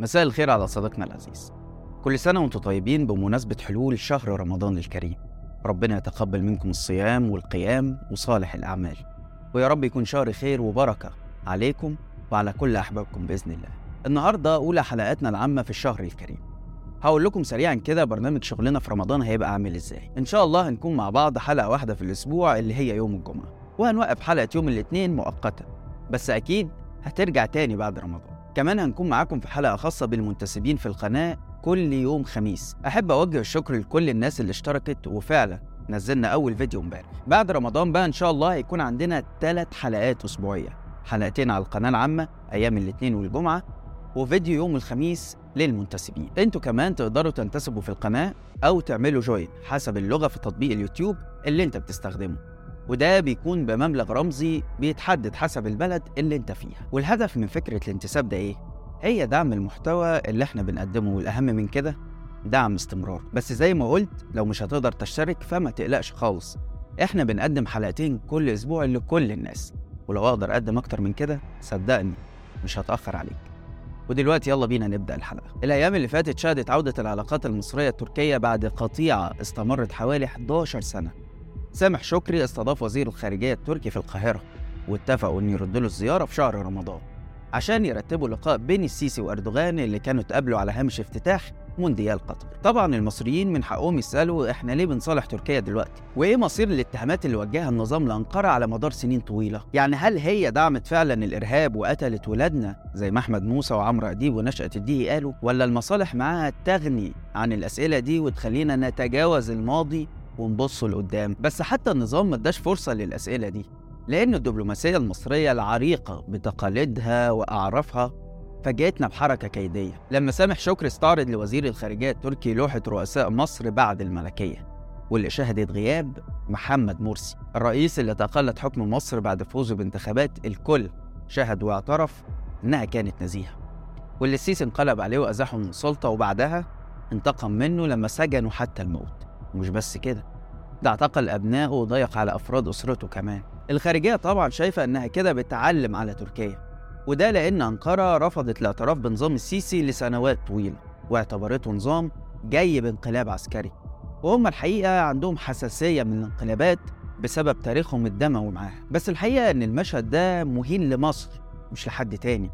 مساء الخير على صديقنا العزيز. كل سنة وأنتم طيبين بمناسبة حلول شهر رمضان الكريم. ربنا يتقبل منكم الصيام والقيام وصالح الأعمال. ويا رب يكون شهر خير وبركة عليكم وعلى كل أحبابكم بإذن الله. النهاردة أولى حلقاتنا العامة في الشهر الكريم. هقول لكم سريعا كده برنامج شغلنا في رمضان هيبقى عامل إزاي. إن شاء الله هنكون مع بعض حلقة واحدة في الأسبوع اللي هي يوم الجمعة. وهنوقف حلقة يوم الاثنين مؤقتا. بس أكيد هترجع تاني بعد رمضان. كمان هنكون معاكم في حلقة خاصة بالمنتسبين في القناة كل يوم خميس. أحب أوجه الشكر لكل الناس اللي اشتركت وفعلا نزلنا أول فيديو امبارح. بعد رمضان بقى إن شاء الله هيكون عندنا ثلاث حلقات أسبوعية. حلقتين على القناة العامة أيام الاثنين والجمعة وفيديو يوم الخميس للمنتسبين. أنتوا كمان تقدروا تنتسبوا في القناة أو تعملوا جوين حسب اللغة في تطبيق اليوتيوب اللي أنت بتستخدمه. وده بيكون بمبلغ رمزي بيتحدد حسب البلد اللي انت فيها. والهدف من فكرة الانتساب ده إيه؟ هي دعم المحتوى اللي إحنا بنقدمه والأهم من كده دعم استمرار. بس زي ما قلت لو مش هتقدر تشترك فما تقلقش خالص. إحنا بنقدم حلقتين كل أسبوع لكل الناس. ولو أقدر أقدم أكتر من كده صدقني مش هتأخر عليك. ودلوقتي يلا بينا نبدأ الحلقة. الأيام اللي فاتت شهدت عودة العلاقات المصرية التركية بعد قطيعة استمرت حوالي 11 سنة. سامح شكري استضاف وزير الخارجية التركي في القاهرة واتفقوا إن يردوا له الزيارة في شهر رمضان عشان يرتبوا لقاء بين السيسي وأردوغان اللي كانوا اتقابلوا على هامش افتتاح مونديال قطر. طبعا المصريين من حقهم يسألوا إحنا ليه بنصالح تركيا دلوقتي؟ وإيه مصير الاتهامات اللي وجهها النظام لأنقرة على مدار سنين طويلة؟ يعني هل هي دعمت فعلا الإرهاب وقتلت ولادنا زي ما أحمد موسى وعمرو أديب ونشأة الديهي قالوا ولا المصالح معاها تغني عن الأسئلة دي وتخلينا نتجاوز الماضي ونبص لقدام. بس حتى النظام ما اداش فرصة للأسئلة دي لأن الدبلوماسية المصرية العريقة بتقاليدها وأعرافها فاجأتنا بحركة كيدية. لما سامح شكري استعرض لوزير الخارجية التركي لوحة رؤساء مصر بعد الملكية واللي شهدت غياب محمد مرسي الرئيس اللي تقلد حكم مصر بعد فوزه بانتخابات الكل شهد واعترف إنها كانت نزيهة. واللي السيسي انقلب عليه وأزاحه من السلطة وبعدها انتقم منه لما سجنه حتى الموت. ومش بس كده ده اعتقل أبنائه وضيق على أفراد أسرته كمان. الخارجية طبعا شايفة إنها كده بتعلم على تركيا وده لأن أنقرة رفضت الاعتراف بنظام السيسي لسنوات طويلة واعتبرته نظام جاي بانقلاب عسكري. وهم الحقيقة عندهم حساسية من الانقلابات بسبب تاريخهم الدموي معاها. بس الحقيقة إن المشهد ده مهين لمصر مش لحد تاني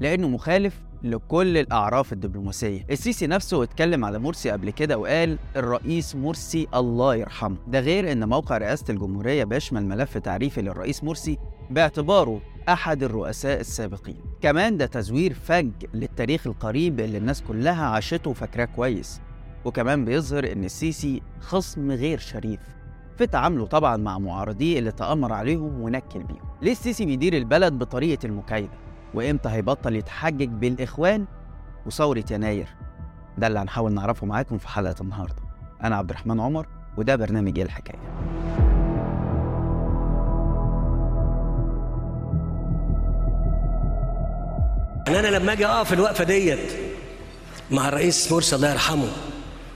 لأنه مخالف لكل الأعراف الدبلوماسية. السيسي نفسه اتكلم على مرسي قبل كده وقال الرئيس مرسي الله يرحمه. ده غير أن موقع رئاسة الجمهورية بيشمل ملف تعريفي للرئيس مرسي باعتباره أحد الرؤساء السابقين. كمان ده تزوير فج للتاريخ القريب اللي الناس كلها عاشته وفاكراه كويس. وكمان بيظهر إن السيسي خصم غير شريف. في تعامله طبعا مع معارضيه اللي تأمر عليهم ونكل بيهم. ليه السيسي بيدير البلد بطريقة المكايدة؟ وإمتى هيبطل يتحجج بالإخوان وثورة يناير. ده اللي هنحاول نعرفه معاكم في حلقة النهاردة. أنا عبد الرحمن عمر وده برنامج الحكاية؟ يعني أنا لما أجي أقف الوقفة ديت مع الرئيس مرسي الله يرحمه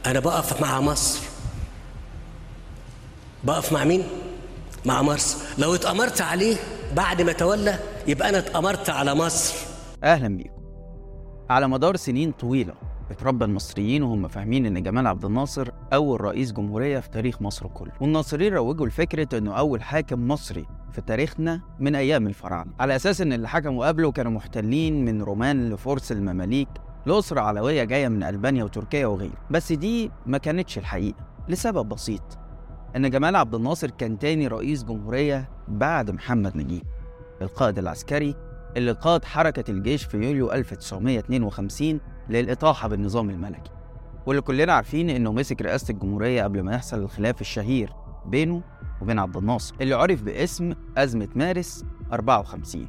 أنا بقف مع مصر. بقف مع مين؟ مع مصر. لو اتأمرت عليه بعد ما تولى يبقى أنا اتأمرت على مصر. أهلا بيكم. على مدار سنين طويلة اتربى المصريين وهم فاهمين إن جمال عبد الناصر أول رئيس جمهورية في تاريخ مصر كله. والناصريين روجوا لفكرة إنه أول حاكم مصري في تاريخنا من أيام الفراعنة. على أساس إن اللي حكموا قبله كانوا محتلين من رومان لفرس المماليك لأسرة علوية جاية من ألبانيا وتركيا وغيره. بس دي ما كانتش الحقيقة لسبب بسيط. إن جمال عبد الناصر كان تاني رئيس جمهورية بعد محمد نجيب. القائد العسكري اللي قاد حركة الجيش في يوليو 1952 للإطاحة بالنظام الملكي. واللي كلنا عارفين إنه مسك رئاسة الجمهورية قبل ما يحصل الخلاف الشهير بينه وبين عبد الناصر اللي عرف باسم أزمة مارس 54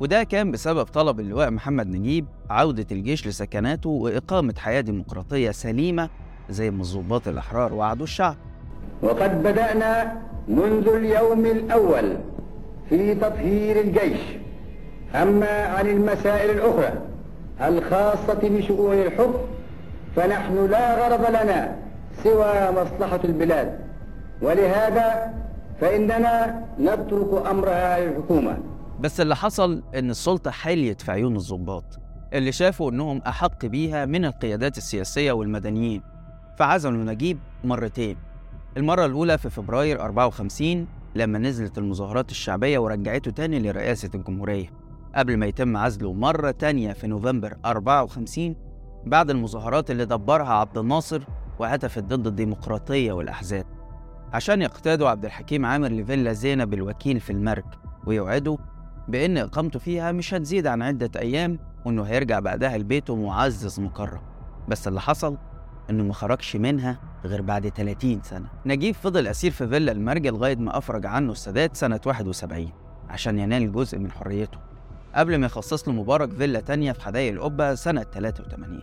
وده كان بسبب طلب اللواء محمد نجيب عودة الجيش لسكناته وإقامة حياة ديمقراطية سليمة زي ما الضباط الأحرار وعدوا الشعب. وقد بدأنا منذ اليوم الأول في تطهير الجيش. أما عن المسائل الأخرى الخاصة بشؤون الحكم فنحن لا غرض لنا سوى مصلحة البلاد. ولهذا فإننا نترك أمرها للحكومة بس اللي حصل إن السلطة حليت في عيون الضباط اللي شافوا إنهم أحق بيها من القيادات السياسية والمدنيين. فعزلوا نجيب مرتين. المرة الأولى في فبراير 54 لما نزلت المظاهرات الشعبية ورجعته تاني لرئاسة الجمهورية قبل ما يتم عزله مرة تانية في نوفمبر 54 بعد المظاهرات اللي دبرها عبد الناصر وهتفت ضد الديمقراطية والأحزاب. عشان يقتادوا عبد الحكيم عامر لفيلا زينب الوكيل في المرج ويوعدوا بإن إقامته فيها مش هتزيد عن عدة أيام وإنه هيرجع بعدها لبيته معزز مكرم. بس اللي حصل إنه ما خرجش منها غير بعد 30 سنة. نجيب فضل أسير في فيلا المرج لغاية ما أفرج عنه السادات سنة 71 عشان ينال جزء من حريته. قبل ما يخصص له مبارك فيلا تانية في حدائق القبة سنة 83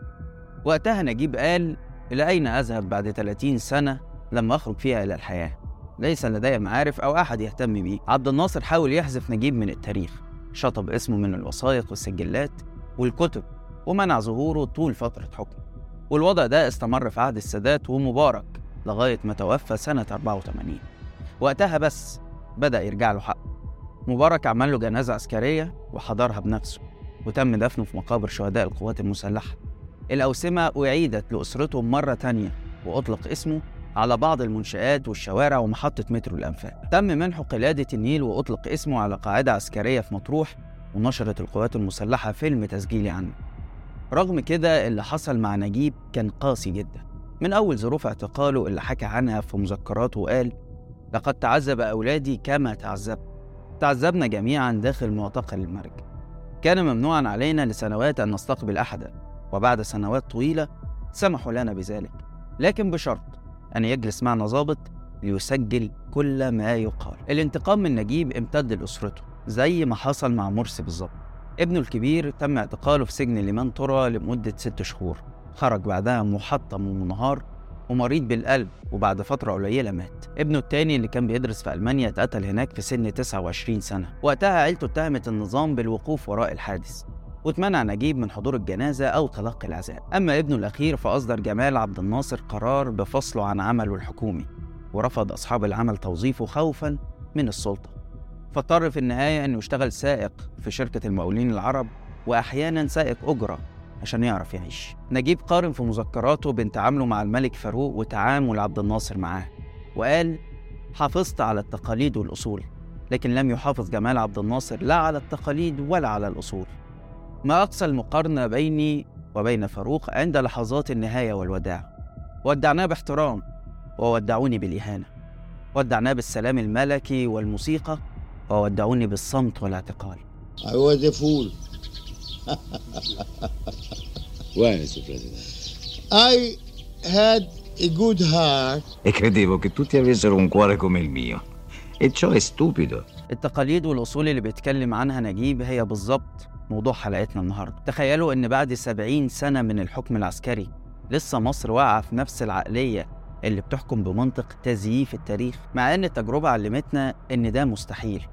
وقتها نجيب قال إلى أين أذهب بعد 30 سنة لما أخرج فيها إلى الحياة؟ ليس لدي معارف أو أحد يهتم بي. عبد الناصر حاول يحذف نجيب من التاريخ. شطب اسمه من الوثائق والسجلات والكتب ومنع ظهوره طول فترة حكمه والوضع ده استمر في عهد السادات ومبارك لغاية ما توفى سنة 84 وقتها بس بدأ يرجع له حقه. مبارك عمل له جنازة عسكرية وحضرها بنفسه وتم دفنه في مقابر شهداء القوات المسلحة. الأوسمة أعيدت لأسرته مرة تانية وأطلق اسمه على بعض المنشآت والشوارع ومحطة مترو الأنفاق. تم منحه قلادة النيل وأطلق اسمه على قاعدة عسكرية في مطروح ونشرت القوات المسلحة فيلم تسجيلي عنه. رغم كده اللي حصل مع نجيب كان قاسي جدا. من أول ظروف اعتقاله اللي حكى عنها في مذكراته وقال لقد تعذب أولادي كما تعذبت. تعذبنا جميعا داخل معتقل المرج. كان ممنوعا علينا لسنوات أن نستقبل أحدا وبعد سنوات طويلة سمحوا لنا بذلك. لكن بشرط أن يجلس معنا ضابط ليسجل كل ما يقال. الانتقام من نجيب امتد لأسرته زي ما حصل مع مرسي بالظبط. ابنه الكبير تم اعتقاله في سجن لمن ترى لمدة ست شهور. خرج بعدها محطم ومنهار ومريض بالقلب وبعد فترة قليلة مات. ابنه التاني اللي كان بيدرس في ألمانيا اتقتل هناك في سن 29 سنة. وقتها عيلته اتهمت النظام بالوقوف وراء الحادث واتمنع نجيب من حضور الجنازة أو تلقي العزاء. أما ابنه الأخير فأصدر جمال عبد الناصر قرار بفصله عن عمله الحكومي ورفض أصحاب العمل توظيفه خوفا من السلطة. فاضطر في النهاية أنه يشتغل سائق في شركة المقاولين العرب وأحيانا سائق أجرة عشان يعرف يعيش. نجيب قارن في مذكراته بين تعامله مع الملك فاروق وتعامل عبد الناصر معاه. وقال حافظت على التقاليد والأصول لكن لم يحافظ جمال عبد الناصر لا على التقاليد ولا على الأصول. ما أقصى المقارنة بيني وبين فاروق عند لحظات النهاية والوداع. ودعناه باحترام وودعوني بالإهانة. ودعناه بالسلام الملكي والموسيقى وودعوني بالصمت والاعتقال I was a fool. Why, Mr. President? I had a good heart. E credevo che tutti avessero un cuore come il mio. E ciò è stupido. التقاليد والأصول اللي بيتكلم عنها نجيب هي بالظبط موضوع حلقتنا النهاردة تخيلوا إن بعد 70 سنة من الحكم العسكري لسه مصر واقعة في نفس العقلية اللي بتحكم بمنطق تزييف التاريخ مع إن التجربة علمتنا إن ده مستحيل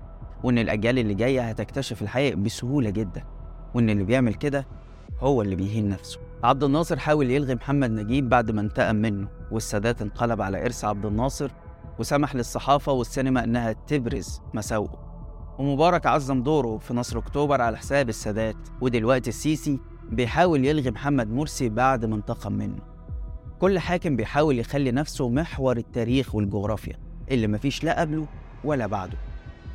وإن الأجيال اللي جاية هتكتشف الحقيقة بسهولة جدا وإن اللي بيعمل كده هو اللي بيهين نفسه. عبد الناصر حاول يلغي محمد نجيب بعد ما انتقم منه والسادات انقلب على إرث عبد الناصر وسمح للصحافة والسينما إنها تبرز مساوئه. ومبارك عظم دوره في نصر أكتوبر على حساب السادات ودلوقتي السيسي بيحاول يلغي محمد مرسي بعد ما انتقم منه. كل حاكم بيحاول يخلي نفسه محور التاريخ والجغرافيا اللي مفيش لا قبله ولا بعده.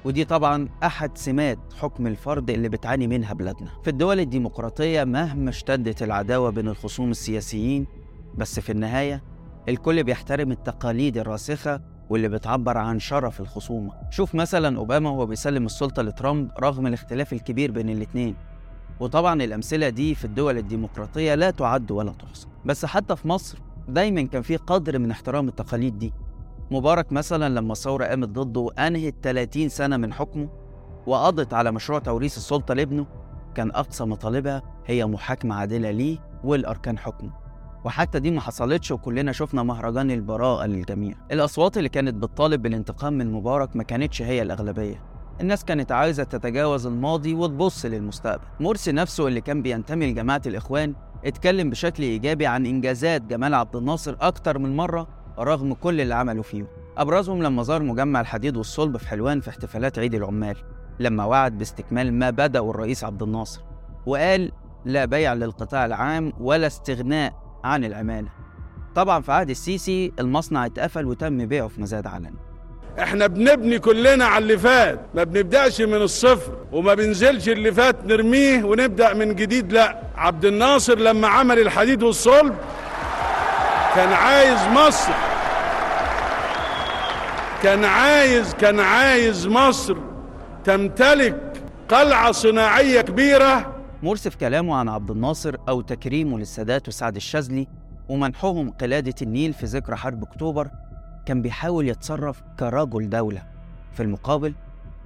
ودي طبعا أحد سمات حكم الفرد اللي بتعاني منها بلادنا. في الدول الديمقراطية مهما اشتدت العداوة بين الخصوم السياسيين بس في النهاية الكل بيحترم التقاليد الراسخة واللي بتعبر عن شرف الخصومة. شوف مثلا أوباما وهو بيسلم السلطة لترامب رغم الاختلاف الكبير بين الاتنين. وطبعا الأمثلة دي في الدول الديمقراطية لا تعد ولا تحصى. بس حتى في مصر دايما كان في قدر من احترام التقاليد دي. مبارك مثلا لما الثورة قامت ضده أنهت 30 سنة من حكمه وقضت على مشروع توريث السلطة لابنه كان أقصى مطالبها هي محاكمة عادلة ليه والأركان حكمه. وحتى دي ما حصلتش وكلنا شفنا مهرجان البراءة للجميع. الأصوات اللي كانت بتطالب بالانتقام من مبارك ما كانتش هي الأغلبية. الناس كانت عايزة تتجاوز الماضي وتبص للمستقبل. مرسي نفسه اللي كان بينتمي لجماعة الإخوان اتكلم بشكل إيجابي عن إنجازات جمال عبد الناصر أكتر من مرة رغم كل اللي عملوا فيه أبرزهم لما زار مجمع الحديد والصلب في حلوان في احتفالات عيد العمال لما وعد باستكمال ما بدأه الرئيس عبد الناصر وقال لا بيع للقطاع العام ولا استغناء عن العمالة طبعا في عهد السيسي المصنع اتقفل وتم بيعه في مزاد علني إحنا بنبني كلنا على اللي فات ما بنبدأش من الصفر وما بنزلش اللي فات نرميه ونبدأ من جديد لا. عبد الناصر لما عمل الحديد والصلب كان عايز مصر. كان عايز كان عايز مصر تمتلك قلعة صناعية كبيرة. مرسي في كلامه عن عبد الناصر أو تكريمه للسادات وسعد الشاذلي ومنحهم قلادة النيل في ذكرى حرب أكتوبر كان بيحاول يتصرف كرجل دولة. في المقابل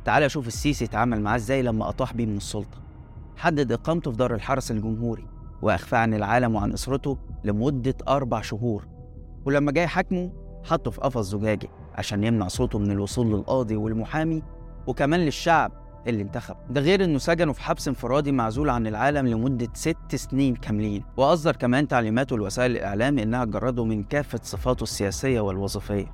تعال شوف السيسي اتعامل معاه إزاي لما أطاح بيه من السلطة. حدد إقامته في دار الحرس الجمهوري وأخفاه عن العالم وعن أسرته لمدة أربع شهور. ولما جاي حاكمه حطه في قفص زجاجي عشان يمنع صوته من الوصول للقاضي والمحامي وكمان للشعب. اللي انتخب. ده غير إنه سجنه في حبس انفرادي معزول عن العالم لمدة ست سنين كاملين. وأصدر كمان تعليماته لوسائل الإعلام إنها تجرده من كافة صفاته السياسية والوظيفية.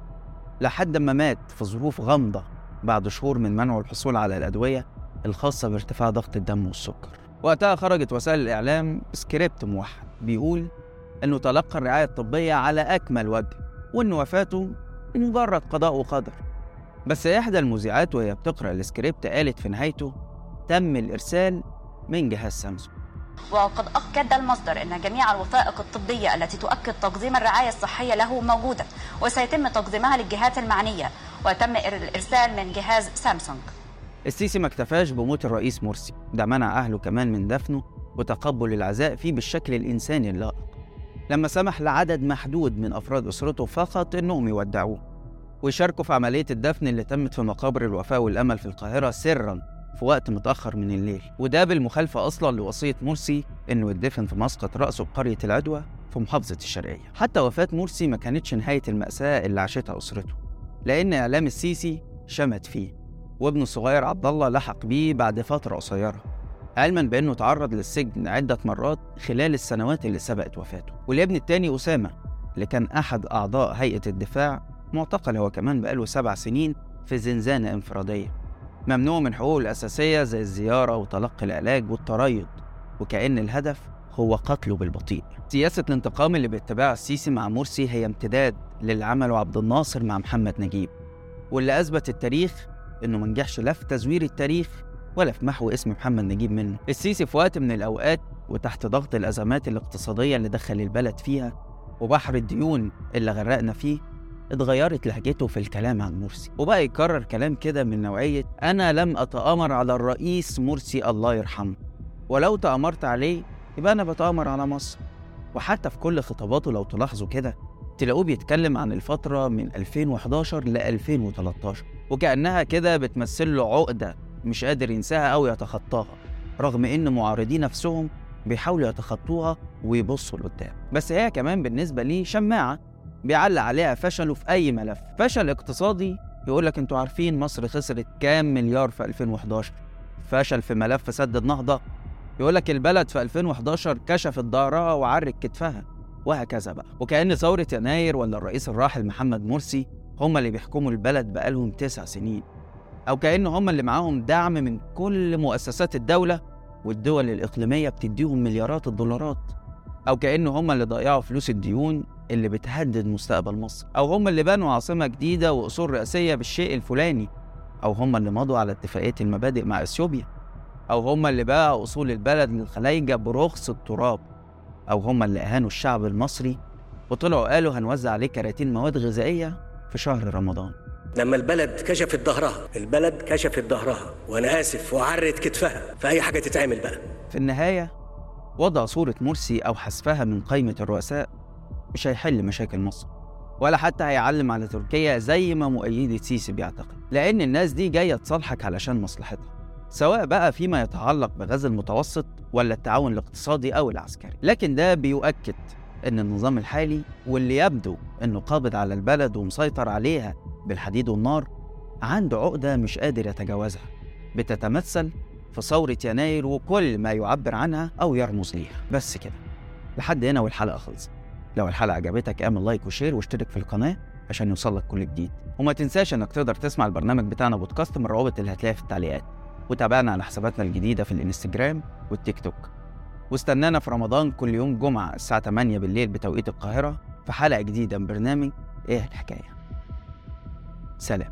لحد ما مات في ظروف غامضة بعد شهور من منعه الحصول على الأدوية الخاصة بارتفاع ضغط الدم والسكر. وقتها خرجت وسائل الإعلام سكريبت موحد بيقول إنه تلقى الرعاية الطبية على أكمل وجه وإن وفاته مجرد قضاء وقدر. بس إحدى المذيعات وهي بتقرأ السكريبت قالت في نهايته تم الإرسال من جهاز سامسونج. وقد أكد المصدر أن جميع الوثائق الطبية التي تؤكد تقديم الرعاية الصحية له موجودة وسيتم تقديمها للجهات المعنية وتم الإرسال من جهاز سامسونج. السيسي ما اكتفاش بموت الرئيس مرسي ده منع أهله كمان من دفنه وتقبل العزاء فيه بالشكل الإنساني اللائق. لما سمح لعدد محدود من أفراد أسرته فقط إنهم يودعوه. ويشاركوا في عملية الدفن اللي تمت في مقابر الوفاء والأمل في القاهرة سرا في وقت متأخر من الليل. وده بالمخالفة أصلا لوصية مرسي إنه يدفن في مسقط رأسه بقرية العدوى في محافظة الشرقية. حتى وفاة مرسي ما كانتش نهاية المأساة اللي عاشتها أسرته لأن إعلام السيسي شمت فيه. وابنه الصغير عبد الله لحق بيه بعد فترة قصيرة علما بأنه تعرض للسجن عدة مرات خلال السنوات اللي سبقت وفاته. والابن التاني أسامة اللي كان أحد أعضاء هيئة الدفاع معتقل هو كمان بقاله سبع سنين في زنزانة إنفرادية. ممنوع من حقوقه الأساسية زي الزيارة وتلقي العلاج والتريض وكأن الهدف هو قتله بالبطيء. سياسة الانتقام اللي بيتبعها السيسي مع مرسي هي امتداد للي عمله عبد الناصر مع محمد نجيب. واللي أثبت التاريخ إنه منجحش لا في تزوير التاريخ ولا في محو اسم محمد نجيب منه. السيسي في وقت من الأوقات وتحت ضغط الأزمات الاقتصادية اللي دخل البلد فيها وبحر الديون اللي غرقنا فيه اتغيرت لهجته في الكلام عن مرسي وبقى يكرر كلام كده من نوعية أنا لم أتآمر على الرئيس مرسي الله يرحمه ولو تآمرت عليه يبقى أنا بتآمر على مصر. وحتى في كل خطاباته لو تلاحظوا كده تلاقوه بيتكلم عن الفترة من 2011 ل 2013 وكأنها كده بتمثل له عقدة مش قادر ينساها أو يتخطاها رغم إن معارضيه نفسهم بيحاولوا يتخطوها ويبصوا لقدام. بس هي كمان بالنسبة ليه شماعة بيعلق عليها فشله في أي ملف. فشل اقتصادي يقول لك أنتوا عارفين مصر خسرت كام مليار في 2011 فشل في ملف سد النهضة يقول لك البلد في 2011 كشفت ظهرها وعرت كتفها. وهكذا بقى. وكأن ثورة يناير ولا الرئيس الراحل محمد مرسي هم اللي بيحكموا البلد بقالهم تسع سنين. أو كأن هم اللي معاهم دعم من كل مؤسسات الدولة والدول الإقليمية بتديهم مليارات الدولارات. أو كأن هم اللي ضيعوا فلوس الديون اللي بتهدد مستقبل مصر أو هم اللي بنوا عاصمة جديدة وأصول رئاسية بالشيء الفلاني أو هم اللي مضوا على اتفاقية المبادئ مع إثيوبيا أو هم اللي باعوا أصول البلد للخلايجة برخص التراب أو هم اللي أهانوا الشعب المصري وطلعوا قالوا هنوزع عليه كراتين مواد غذائية في شهر رمضان. لما البلد كشفت ظهرها البلد كشفت ظهرها وأنا آسف وعرت كتفها في اي حاجة تتعمل بقى؟ في النهاية وضع صورة مرسي أو حذفها من قائمة الرؤساء مش هيحل مشاكل مصر ولا حتى هيعلم على تركيا زي ما مؤيدي سيسي بيعتقد لأن الناس دي جاية تصالحك علشان مصلحتها سواء بقى فيما يتعلق بغزو المتوسط ولا التعاون الاقتصادي أو العسكري. لكن ده بيؤكد أن النظام الحالي واللي يبدو أنه قابض على البلد ومسيطر عليها بالحديد والنار عنده عقدة مش قادر يتجاوزها بتتمثل في ثورة يناير وكل ما يعبر عنها أو يرمز ليها بس كده. لحد هنا والحلقة خلصت. لو الحلقة عجبتك اعمل like و share واشترك في القناة عشان يوصلك كل جديد. وما تنساش إنك تقدر تسمع البرنامج بتاعنا بودكاست من الروابط اللي هتلاقيها في التعليقات. وتابعنا على حساباتنا الجديدة في الانستجرام والتيك توك. واستنانا في رمضان كل يوم جمعة الساعة 8 بالليل بتوقيت القاهرة في حلقة جديدة من برنامج إيه الحكاية. سلام.